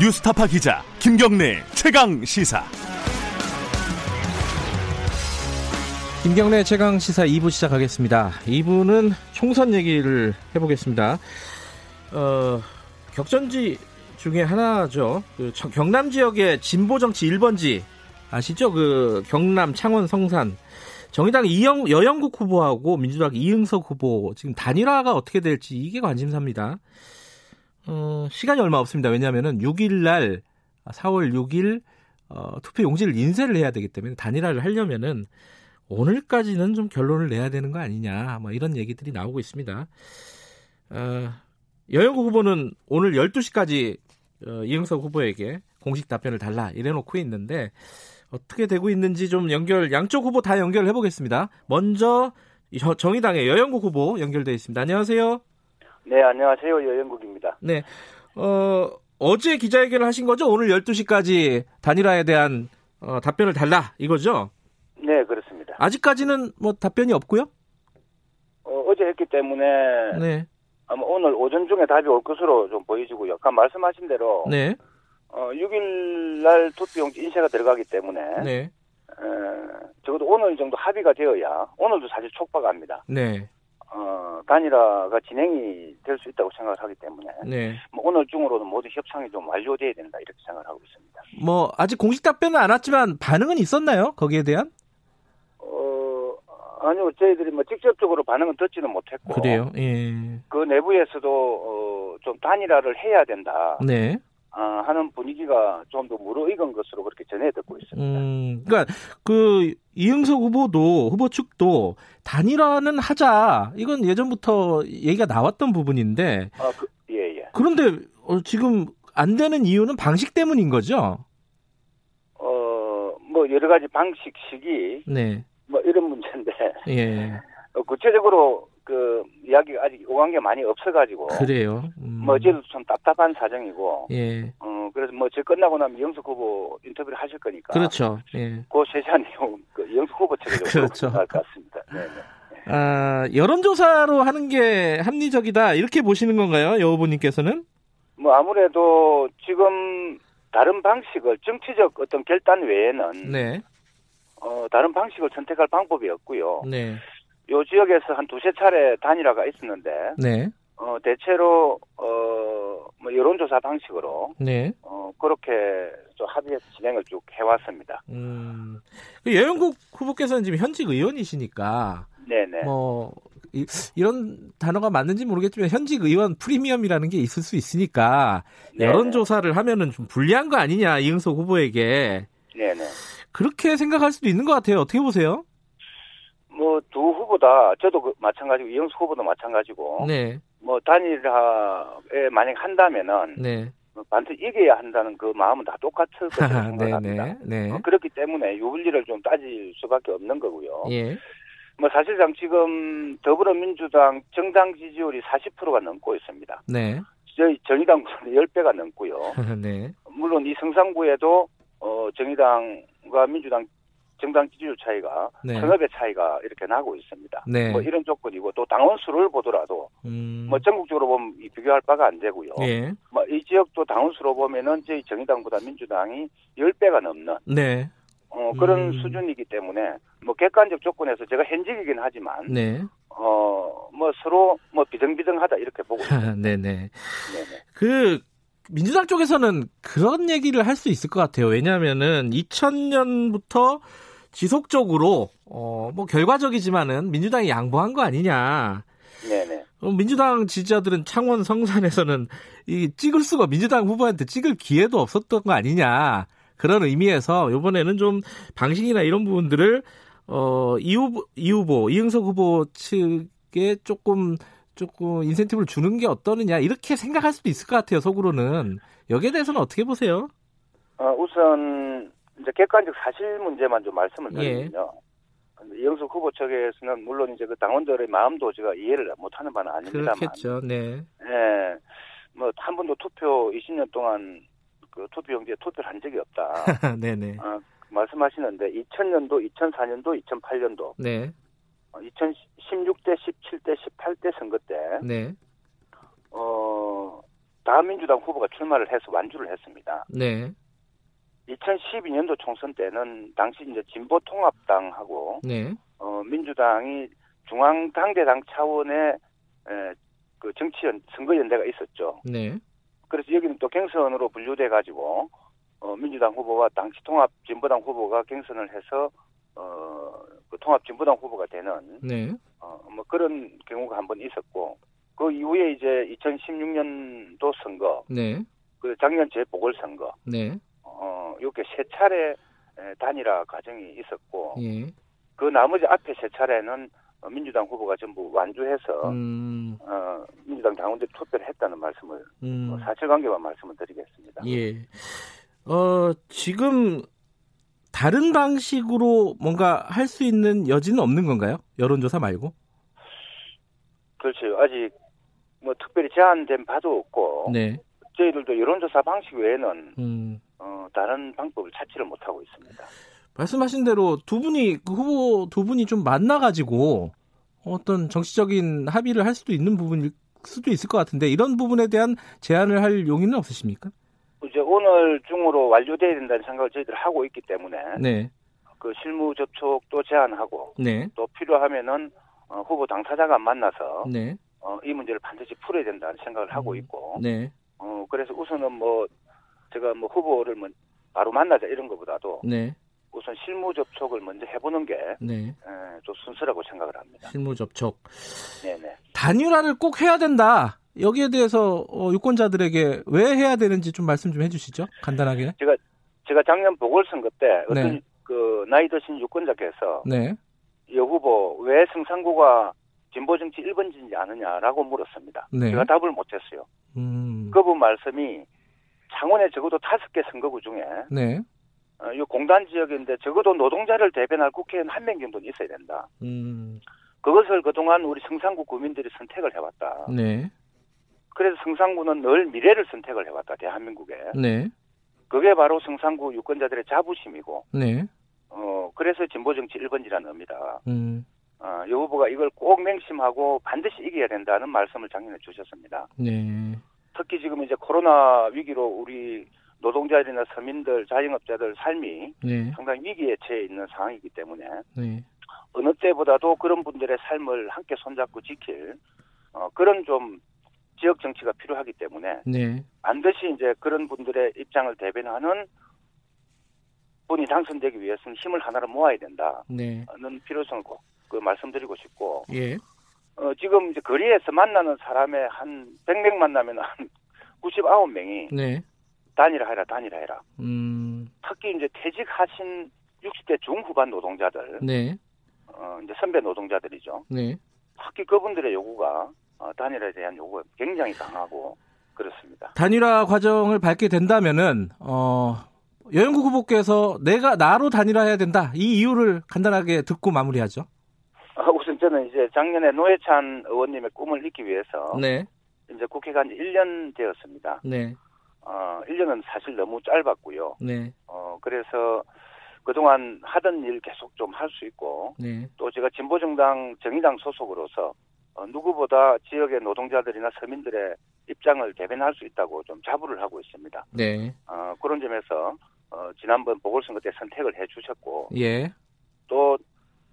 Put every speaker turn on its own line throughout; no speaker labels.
뉴스타파 기자 김경래 최강 시사.
김경래 최강 시사 2부 시작하겠습니다. 2부는 총선 얘기를 해보겠습니다. 어, 격전지 중에 하나죠. 그 경남 지역의 진보 정치 1번지 아시죠? 그 경남 창원 성산 정의당 이영 여영국 후보하고 민주당 이응석 후보 지금 단일화가 어떻게 될지 이게 관심사입니다. 어, 시간이 얼마 없습니다. 왜냐하면은 6일 날 4월 6일 어, 투표 용지를 인쇄를 해야 되기 때문에 단일화를 하려면은 오늘까지는 좀 결론을 내야 되는 거 아니냐, 뭐 이런 얘기들이 나오고 있습니다. 어, 여영국 후보는 오늘 12시까지 어, 이응석 후보에게 공식 답변을 달라 이래놓고 있는데 어떻게 되고 있는지 좀 연결 양쪽 후보 다 연결해 보겠습니다. 먼저 정의당의 여영국 후보 연결돼 있습니다. 안녕하세요.
네, 안녕하세요. 여영국입니다.
네. 어, 어제 기자회견을 하신 거죠? 오늘 12시까지 단일화에 대한 어, 답변을 달라 이거죠?
네, 그렇습니다.
아직까지는 뭐 답변이 없고요?
어, 제 했기 때문에
네.
아마 오늘 오전 중에 답이 올 것으로 좀 보이지고요. 아까 말씀하신 대로
네.
어, 6일 날 투표용지 인쇄가 들어가기 때문에
네.
에, 적어도 오늘 정도 합의가 되어야 오늘도 사실 촉박합니다.
네.
어, 단일화가 진행이 될 수 있다고 생각을 하기 때문에
네.
뭐 오늘 중으로는 모두 협상이 좀 완료돼야 된다 이렇게 생각을 하고 있습니다.
뭐 아직 공식 답변은 안 왔지만 반응은 있었나요? 거기에 대한?
어, 아니요, 저희들이 뭐 직접적으로 반응은 듣지는 못했고.
그래요. 예.
그 내부에서도 어, 좀 단일화를 해야 된다.
네.
아, 하는 분위기가 좀 더 무르익은 것으로 그렇게 전해 듣고 있습니다.
음, 그러니까 그 이응석 후보도 후보 측도 단일화는 하자. 이건 예전부터 얘기가 나왔던 부분인데.
아, 그, 예, 예.
그런데 어, 지금 안 되는 이유는 방식 때문인 거죠?
어, 뭐 여러 가지 방식, 시기,
네.
뭐 이런 문제인데.
예.
어, 구체적으로 그 이야기가 아직 오간 게 많이 없어가지고.
그래요. 음.
뭐 어제도 좀 답답한 사정이고.
예.
어, 그래서 뭐 저 끝나고 나면 이영석 후보 인터뷰를 하실 거니까.
그렇죠. 예.
그 세세한 내용, 그 이영석 후보 측에 좀
그렇죠.
할 것 같습니다. 네, 네.
아, 여론조사로 하는 게 합리적이다. 이렇게 보시는 건가요? 여 후보님께서는?
뭐 아무래도 지금 다른 방식을 정치적 어떤 결단 외에는
네.
어, 다른 방식을 선택할 방법이 없고요.
네.
요 지역에서 한 두세 차례 단일화가 있었는데
네.
어, 대체로 어, 뭐 여론조사 방식으로
네.
어, 그렇게 좀 합의해서 진행을 쭉 해왔습니다.
음. 그 여영국 후보께서는 지금 현직 의원이시니까
네네.
뭐 이, 런 단어가 맞는지 모르겠지만 현직 의원 프리미엄이라는 게 있을 수 있으니까
네.
여론조사를 하면은 좀 불리한 거 아니냐 이응석 후보에게
네네.
그렇게 생각할 수도 있는 것 같아요. 어떻게 보세요?
뭐 두 후보 다 저도 그 마찬가지고 이영수 후보도 마찬가지고
네,
뭐 단일화에 만약 한다면은
네,
뭐 반드시 이겨야 한다는 그 마음은 다 똑같을
네,
생각합니다.
네, 네,
어, 그렇기 때문에 유불리를 좀 따질 수밖에 없는 거고요.
예,
뭐 사실상 지금 더불어민주당 정당 지지율이 40%가 넘고 있습니다.
네,
저희 정의당보다 10배가 넘고요.
네,
물론 이 성산구에도 어, 정의당과 민주당 정당 지지율 차이가
네.
배 차이가 이렇게 나고 있습니다.
네.
뭐 이런 조건이고 또 당원 수를 보더라도
음,
뭐 전국적으로 보면 이 비교할 바가 안 되고요.
예,
뭐이 지역도 당원 수로 보면은 저희 정의당보다 민주당이 10배가 넘는
네,
어, 그런
음.
수준이기 때문에 뭐 객관적 조건에서 제가 현직이긴 하지만
네,
어, 뭐 서로 뭐 비등비등하다 이렇게 보고 있습니다.
네, 네.
네네.
그 민주당 쪽에서는 그런 얘기를 할 수 있을 것 같아요. 왜냐하면은 2000년부터 지속적으로 어 뭐 결과적이지만은 민주당이 양보한 거 아니냐.
네네.
어, 민주당 지지자들은 창원 성산에서는 이 찍을 수가 민주당 후보한테 찍을 기회도 없었던 거 아니냐. 그런 의미에서 이번에는 좀 방식이나 이런 부분들을 어이 후보 이 후보 이응석 후보 측에 조금 조금 인센티브를 주는 게 어떠느냐 이렇게 생각할 수도 있을 것 같아요 속으로는 여기에 대해서는 어떻게 보세요?
어, 우선 이제 객관적 사실 문제만 좀 말씀을
예.
드리면요. 이영숙 후보 측에서는 물론 이제 그 당원들의 마음도 제가 이해를 못하는 바는 아닙니다만,
그렇겠죠. 네.
예, 뭐한 번도 투표 20년 동안 그 투표용지에 투표를 한 적이 없다.
네네.
아, 말씀하시는데 2000년도, 2004년도, 2008년도,
네.
2016대, 17대, 18대 선거 때,
네.
어, 다 자민주당 후보가 출마를 해서 완주를 했습니다.
네.
2012년도 총선 때는 당시 이제 진보통합당하고
네.
어, 민주당이 중앙 당대당 차원의 에, 그 정치연 선거연대가 있었죠.
네.
그래서 여기는 또 경선으로 분류돼 가지고 어, 민주당 후보와 당시 통합 진보당 후보가 경선을 해서 어, 그 통합 진보당 후보가 되는
네.
어, 뭐 그런 경우가 한 번 있었고 그 이후에 이제 2016년도 선거,
네.
그 작년 재보궐 선거,
네.
어, 이렇게 세 차례 에, 단일화 과정이 있었고
예.
그 나머지 앞에 세 차례는 어, 민주당 후보가 전부 완주해서
음.
어, 민주당 당원들이 투표를 했다는 말씀을
음.
어, 사실관계만 말씀을 드리겠습니다.
예. 어, 지금 다른 방식으로 뭔가 할 수 있는 여지는 없는 건가요? 여론조사 말고?
그렇죠. 아직 뭐 특별히 제한된 바도 없고
네.
저희들도 여론조사 방식 외에는
음.
어, 다른 방법을 찾지를 못하고 있습니다.
말씀하신 대로 두 분이 그 후보 두 분이 좀 만나가지고 어떤 정치적인 합의를 할 수도 있는 부분일 수도 있을 것 같은데 이런 부분에 대한 제안을 할 용의는 없으십니까?
이제 오늘 중으로 완료돼야 된다는 생각을 저희들 하고 있기 때문에
네,
그 실무 접촉도 제한하고
네,
또 필요하면은 어, 후보 당사자가 만나서
네,
어, 이 문제를 반드시 풀어야 된다는 생각을 하고
음,
있고
네,
어, 그래서 우선은 뭐 제가 뭐 후보를 뭐 바로 만나자 이런 것보다도
네,
우선 실무 접촉을 먼저 해보는 게
네.
순서라고 생각을 합니다.
실무 접촉
네네.
단일화를 꼭 해야 된다. 여기에 대해서 어, 유권자들에게 왜 해야 되는지 좀 말씀 좀 해주시죠. 간단하게.
제가 작년 보궐선거 때 어떤
네.
그 나이 드신 유권자께서
네,
여 후보 왜 성산구가 진보 정치 1번지인지 아느냐라고 물었습니다.
네.
제가 답을 못했어요.
음,
그분 말씀이 창원에 적어도 다섯 개 선거구 중에
네,
어, 이 공단 지역인데 적어도 노동자를 대변할 국회의원 한 명 정도는 있어야 된다.
음,
그것을 그동안 우리 성산구 구민들이 선택을 해왔다.
네,
그래서 성산구는 늘 미래를 선택을 해왔다. 대한민국에.
네,
그게 바로 성산구 유권자들의 자부심이고
네,
어, 그래서 진보 정치 1번지라는 의미다.
음,
어, 여 후보가 이걸 꼭 맹심하고 반드시 이겨야 된다는 말씀을 작년에 주셨습니다.
네,
특히 지금 이제 코로나 위기로 우리 노동자들이나 서민들, 자영업자들 삶이
네,
상당히 위기에 처해 있는 상황이기 때문에
네.
어느 때보다도 그런 분들의 삶을 함께 손잡고 지킬 어, 그런 좀 지역 정치가 필요하기 때문에
네.
반드시 이제 그런 분들의 입장을 대변하는 분이 당선되기 위해서는 힘을 하나로 모아야 된다는
네.
필요성을 꼭 그 말씀드리고 싶고
예.
어, 지금 이제 거리에서 만나는 사람의 한 100명 만나면 한 99명이
네.
단일화해라 단일화해라
음.
특히 이제 퇴직하신 60대 중후반 노동자들
네.
어, 이제 선배 노동자들이죠
네.
특히 그분들의 요구가 어, 단일화에 대한 요구가 굉장히 강하고 그렇습니다.
단일화 과정을 밟게 된다면은 어 여영국 후보께서 내가 나로 단일화해야 된다. 이 이유를 간단하게 듣고 마무리하죠.
어, 우선 저는 이제 작년에 노회찬 의원님의 꿈을 이루기 위해서
네.
이제 국회 간지 1년 되었습니다.
네.
어, 1년은 사실 너무 짧았고요.
네.
어, 그래서 그동안 하던 일 계속 좀 할 수 있고
네.
또 제가 진보정당 정의당 소속으로서 어, 누구보다 지역의 노동자들이나 서민들의 입장을 대변할 수 있다고 좀 자부를 하고 있습니다.
네.
어, 그런 점에서 어, 지난번 보궐선거 때 선택을 해 주셨고
예.
또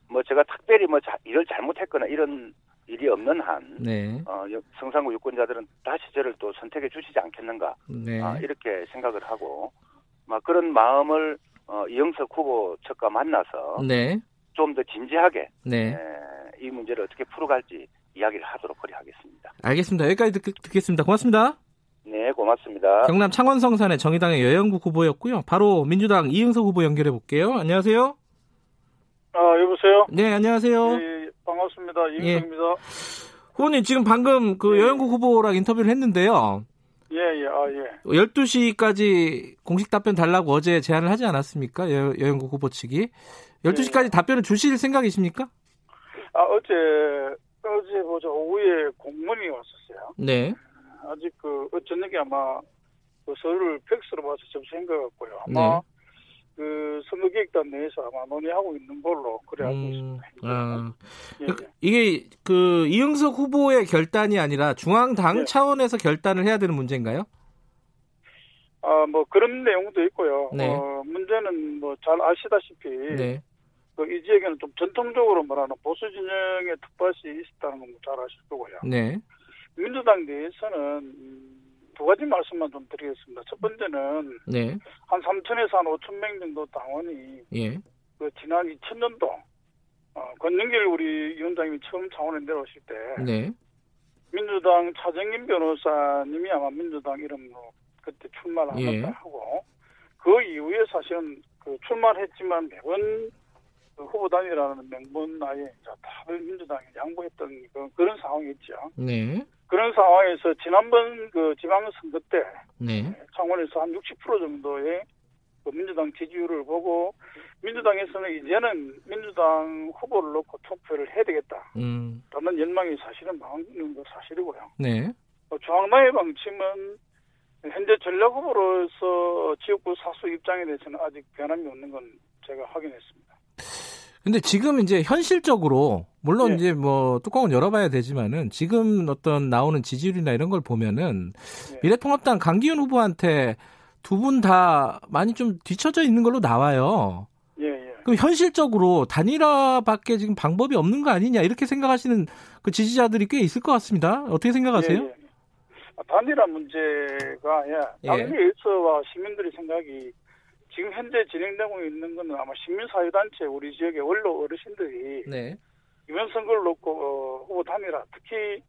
뭐 제가 특별히 뭐 자- 일을 잘못했거나 이런 일이 없는 한
네.
어, 여- 성산구 유권자들은 다시 저를 또 선택해 주시지 않겠는가
네.
아, 이렇게 생각을 하고 막 그런 마음을 어, 이영석 후보 측과 만나서
네.
좀 더 진지하게
네.
에, 이 문제를 어떻게 풀어갈지 이야기를 하도록 하겠습니다.
알겠습니다. 여기까지 듣, 듣겠습니다. 고맙습니다.
네, 고맙습니다.
경남 창원성산의 정의당의 여영국 후보였고요. 바로 민주당 이응석 후보 연결해 볼게요. 안녕하세요.
아, 여보세요?
네, 안녕하세요.
예, 예, 반갑습니다. 이은성입니다.
후보님 지금 방금 그
네.
여영국 후보랑 인터뷰를 했는데요.
예, 예, 아, 예.
12시까지 공식 답변 달라고 어제 제안을 하지 않았습니까? 여, 여영국 후보 측이. 12시까지 답변을 주실 생각이십니까?
아, 어제, 어제 뭐죠, 오후에 공문이 왔었어요.
네.
아직 그, 어, 저녁에 아마, 그 서류를 팩스로 봐서 접수한 것 같고요. 아마,
네.
그, 선거기획단 내에서 아마 논의하고 있는 걸로, 그래 알고
음,
있습니다.
아,
예,
그-
예.
이게 그 이응석 후보의 결단이 아니라 중앙당
네.
차원에서 결단을 해야 되는 문제인가요?
아, 뭐 그런 내용도 있고요.
네.
어, 문제는 뭐 잘 아시다시피
네.
그이 지역에는 좀 전통적으로 말하는 보수 진영의 텃밭이 있었다는 건 잘 아실 거고요.
네.
민주당 내에서는 음, 두 가지 말씀만 좀 드리겠습니다. 첫 번째는
네.
한 3천에서 한 5천 명 정도 당원이
예.
그 지난 2000년도 어, 권영길 우리 위원장님이 처음 창원에 내려오실 때
네.
민주당 차정인 변호사님이 아마 민주당 이름으로 그때 출마를 한다
예.
하고 그 이후에 사실은 그 출마를 했지만 매번 그 후보 단위라는 명분 나에 이제 다들 민주당에 양보했던 그, 그런 상황이었죠.
네.
그런 상황에서 지난번 그 지방선거 때
네.
창원에서 한 60% 정도의 그 민주당 지지율을 보고 민주당에서는 이제는 민주당 후보를 놓고 투표를 해야 되겠다.
음.
라는 연망이 사실은 많은 거 사실이고요.
네.
어, 중앙당의 방침은 현재 전략 후보로서 지역구 사수 입장에 대해서는 아직 변함이 없는 건 제가 확인했습니다.
근데 지금 이제 현실적으로 물론
예.
이제 뭐 뚜껑은 열어봐야 되지만은 지금 어떤 나오는 지지율이나 이런 걸 보면은
예.
미래통합당 강기훈 후보한테 두 분 다 많이 좀 뒤처져 있는 걸로 나와요.
예, 예.
그럼 현실적으로 단일화밖에 지금 방법이 없는 거 아니냐 이렇게 생각하시는 그 지지자들이 꽤 있을 것 같습니다. 어떻게 생각하세요?
예, 예. 아, 단일화 문제가 예,
예.
당내에서와 시민들의 생각이 지금 현재 진행되고 있는 것은 아마 시민사회단체 우리 지역의 원로 어르신들이
네.
이번 선거를 놓고 어, 후보 단일화 특히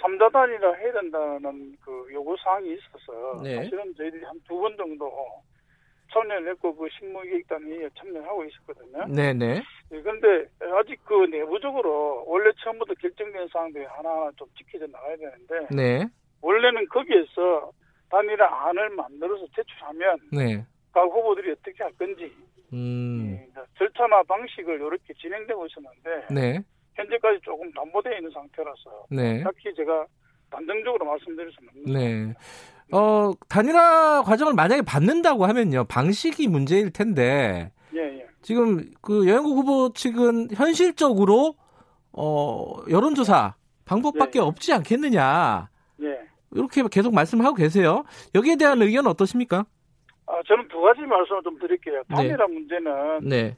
삼자 단일화 해야 된다는 그 요구 사항이 있어서
네.
사실은 저희들이 한 두 번 정도 참여를 했고 그 신무기획단에 참여하고 있었거든요.
네네.
그런데 아직 그 내부적으로 원래 처음부터 결정된 사항들이 하나하나 좀 지켜져 나가야 되는데
네.
원래는 거기에서 단일화 안을 만들어서 제출하면
네.
각 후보들이 어떻게 할 건지
음.
이 절차나 방식을 이렇게 진행되고 있었는데
네.
현재까지 조금 담보되어 있는 상태라서
네.
딱히 제가 단정적으로 말씀드릴 수는 없습니다.
네. 어, 단일화 과정을 만약에 받는다고 하면요. 방식이 문제일 텐데
예, 예.
지금 그 여행국 후보 측은 현실적으로 어, 여론조사 방법밖에
예.
없지 않겠느냐.
예.
이렇게 계속 말씀하고 계세요. 여기에 대한 의견 어떠십니까?
아, 저는 두 가지 말씀을 좀 드릴게요.
네.
단일화 문제는
네.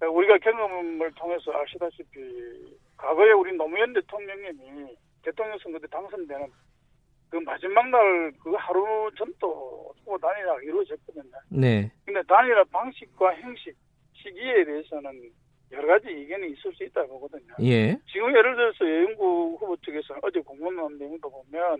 우리가 경험을 통해서 아시다시피 과거에 우리 노무현 대통령님이 대통령 선거 때 당선되는 그 마지막 날 그 하루 전도 후보 단일화가 이루어졌거든요.
네.
근데 단일화 방식과 형식, 시기에 대해서는 여러 가지 의견이 있을 수 있다고 보거든요.
예.
지금 예를 들어서 여영구 후보 측에서 어제 공문한 내용도 보면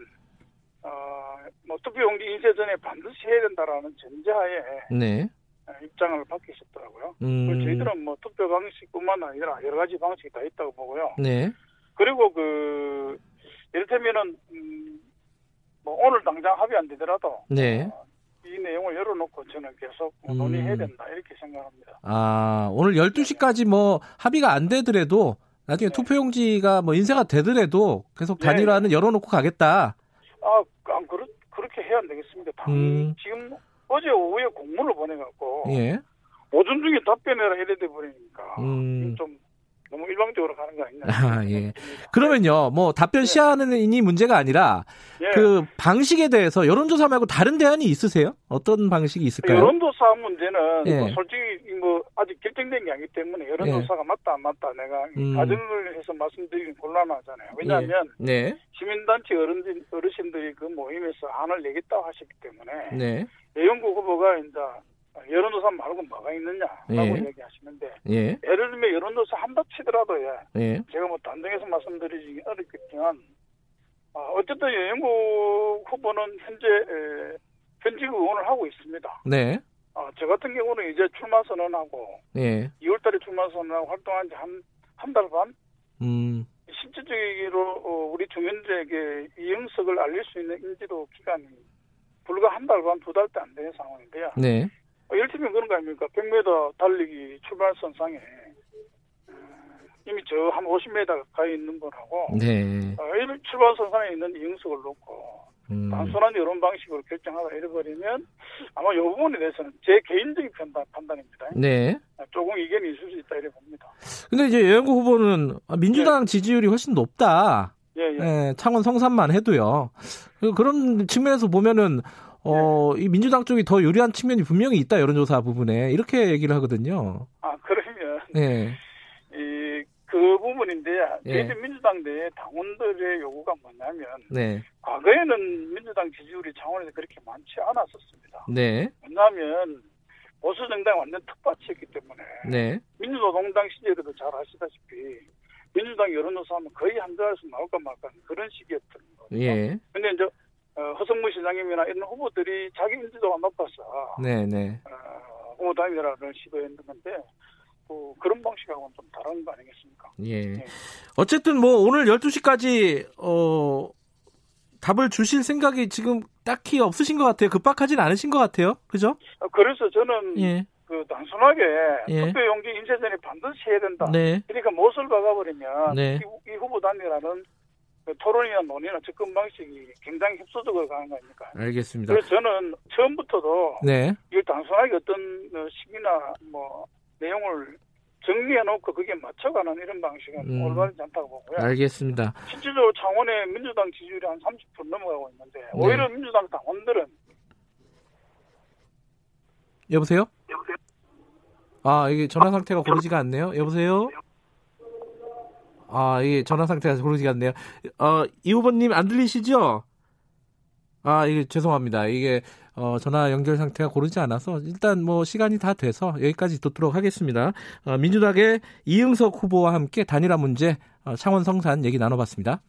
어, 뭐 투표용지 인쇄 전에 반드시 해야 된다라는 전제하에
네.
어, 입장을 밝히셨더라고요.
음.
저희들은 뭐 투표 방식뿐만 아니라 여러 가지 방식이 다 있다고 보고요.
네.
그리고 그 이를테면은 음, 뭐 오늘 당장 합의 안 되더라도
네.
어, 이 내용을 열어놓고 저는 계속
음.
논의해야 된다 이렇게 생각합니다.
아, 오늘 12시까지 뭐 합의가 안 되더라도 나중에
네.
투표용지가 뭐 인쇄가 되더라도 계속
네.
단일화는 열어놓고 가겠다.
아, 아 그렇, 그렇게 해야 안 되겠습니다. 당,
음.
지금 어제 오후에 공문을 보내갖고
예.
오전 중에 답변해라 이래 돼 버리니까
음.
좀 너무 일방적으로 가는 거 아니냐.
아, 예. 그러면요, 뭐 답변 시한이 문제가 아니라
예.
그 방식에 대해서 여론조사 말고 다른 대안이 있으세요? 어떤 방식이 있을까요?
여론조사 문제는
예.
뭐 솔직히 뭐 아직 결정된 게 아니기 때문에 여론조사가 맞다 안 맞다 내가
음.
가정을 해서 말씀드리긴 곤란하잖아요. 왜냐하면
네.
시민단체 어른들, 어르신들이 그 모임에서 안을 내겠다고 하셨기 때문에
네.
내영구 후보가 이제 여론조사 말고 뭐가 있느냐라고
예.
얘기하시는데
예.
예를 들면 여론조사 한다 치더라도 예.
예.
제가 뭐 단정해서 말씀드리기 어렵겠지만 아, 어쨌든 여영구 후보는 현재 에, 현직 의원을 하고 있습니다.
네.
아, 저 같은 경우는 이제 출마 선언하고
예.
2월달에 출마 선언하고 활동한 지 한 한 달 반.
음.
실질적으로 어, 우리 주민들에게 이영석을 알릴 수 있는 인지도 기간이 불과 한 달 반, 두달때안 되는 상황인데요.
네.
어, 이를테면 그런 거 아닙니까? 100m 달리기 출발선상에 어, 이미 저 한 50m 가까이 있는 분하고
네.
어, 이 출발선상에 있는 이영석을 놓고
음.
단순한 이런 방식으로 결정하다 이래버리면 아마 이 부분에 대해서는 제 개인적인 판단, 판단입니다.
네.
조금 이견이 있을 수 있다 이래 봅니다.
근데 이제 여영구 후보는 민주당 지지율이 훨씬 높다.
예, 예.
예, 창원 성산만 해도요. 그- 그런 측면에서 보면은 어, 이 민주당 쪽이 더 유리한 측면이 분명히 있다 여론조사 부분에 이렇게 얘기를 하거든요.
아 그러면
네,
이그 부분인데
예.
민주당 내 당원들의 요구가 뭐냐면
네,
과거에는 민주당 지지율이 창원에서 그렇게 많지 않았었습니다.
네,
왜냐하면 보수 정당이 완전 텃밭이었기 때문에
네,
민주노동당 시절에도 잘 아시다시피 민주당 여론조사하면 거의 한 자리에서 나올까 말까 하는 그런 시기였던 거죠.
예,
근데 이제 어, 허성무 시장님이나 이런 후보들이 자기 인지도가 높아서
네, 네.
어, 후보 단일화를 시도했는 건데 뭐 그런 방식하고는 좀 다른 거 아니겠습니까?
예. 어쨌든 뭐 오늘 12시까지 어 답을 주실 생각이 지금 딱히 없으신 것 같아요. 급박하진 않으신 것 같아요. 그죠?
어, 그래서 저는
예.
그 단순하게
예.
투표 용지 인쇄 전에 반드시 해야 된다.
네.
그러니까 못을 박아버리면
네.
이, 이 후보 그 토론이나 논의나 접근 방식이 굉장히 협소적으로 가는 거 아닙니까?
알겠습니다.
그래서 저는 처음부터도
네.
이걸 단순하게 어떤 어, 시기나 뭐 내용을 정리해 놓고 그게 맞춰가는 이런 방식은
음.
올바르지 않다고 보고요.
알겠습니다.
실질적으로 창원의 민주당 지지율이 한 30% 넘어가고 있는데
네.
오히려 민주당 당원들은
여보세요? 아, 이게 전화 상태가 고르지가 않네요. 여보세요? 아, 이게 전화 상태가 고르지가 않네요. 어, 이 후보님 안 들리시죠? 아, 이게 죄송합니다. 이게 어, 전화 연결 상태가 고르지 않아서 일단 뭐 시간이 다 돼서 여기까지 듣도록 하겠습니다. 어, 민주당의 이응석 후보와 함께 단일화 문제 어, 창원 성산 얘기 나눠봤습니다.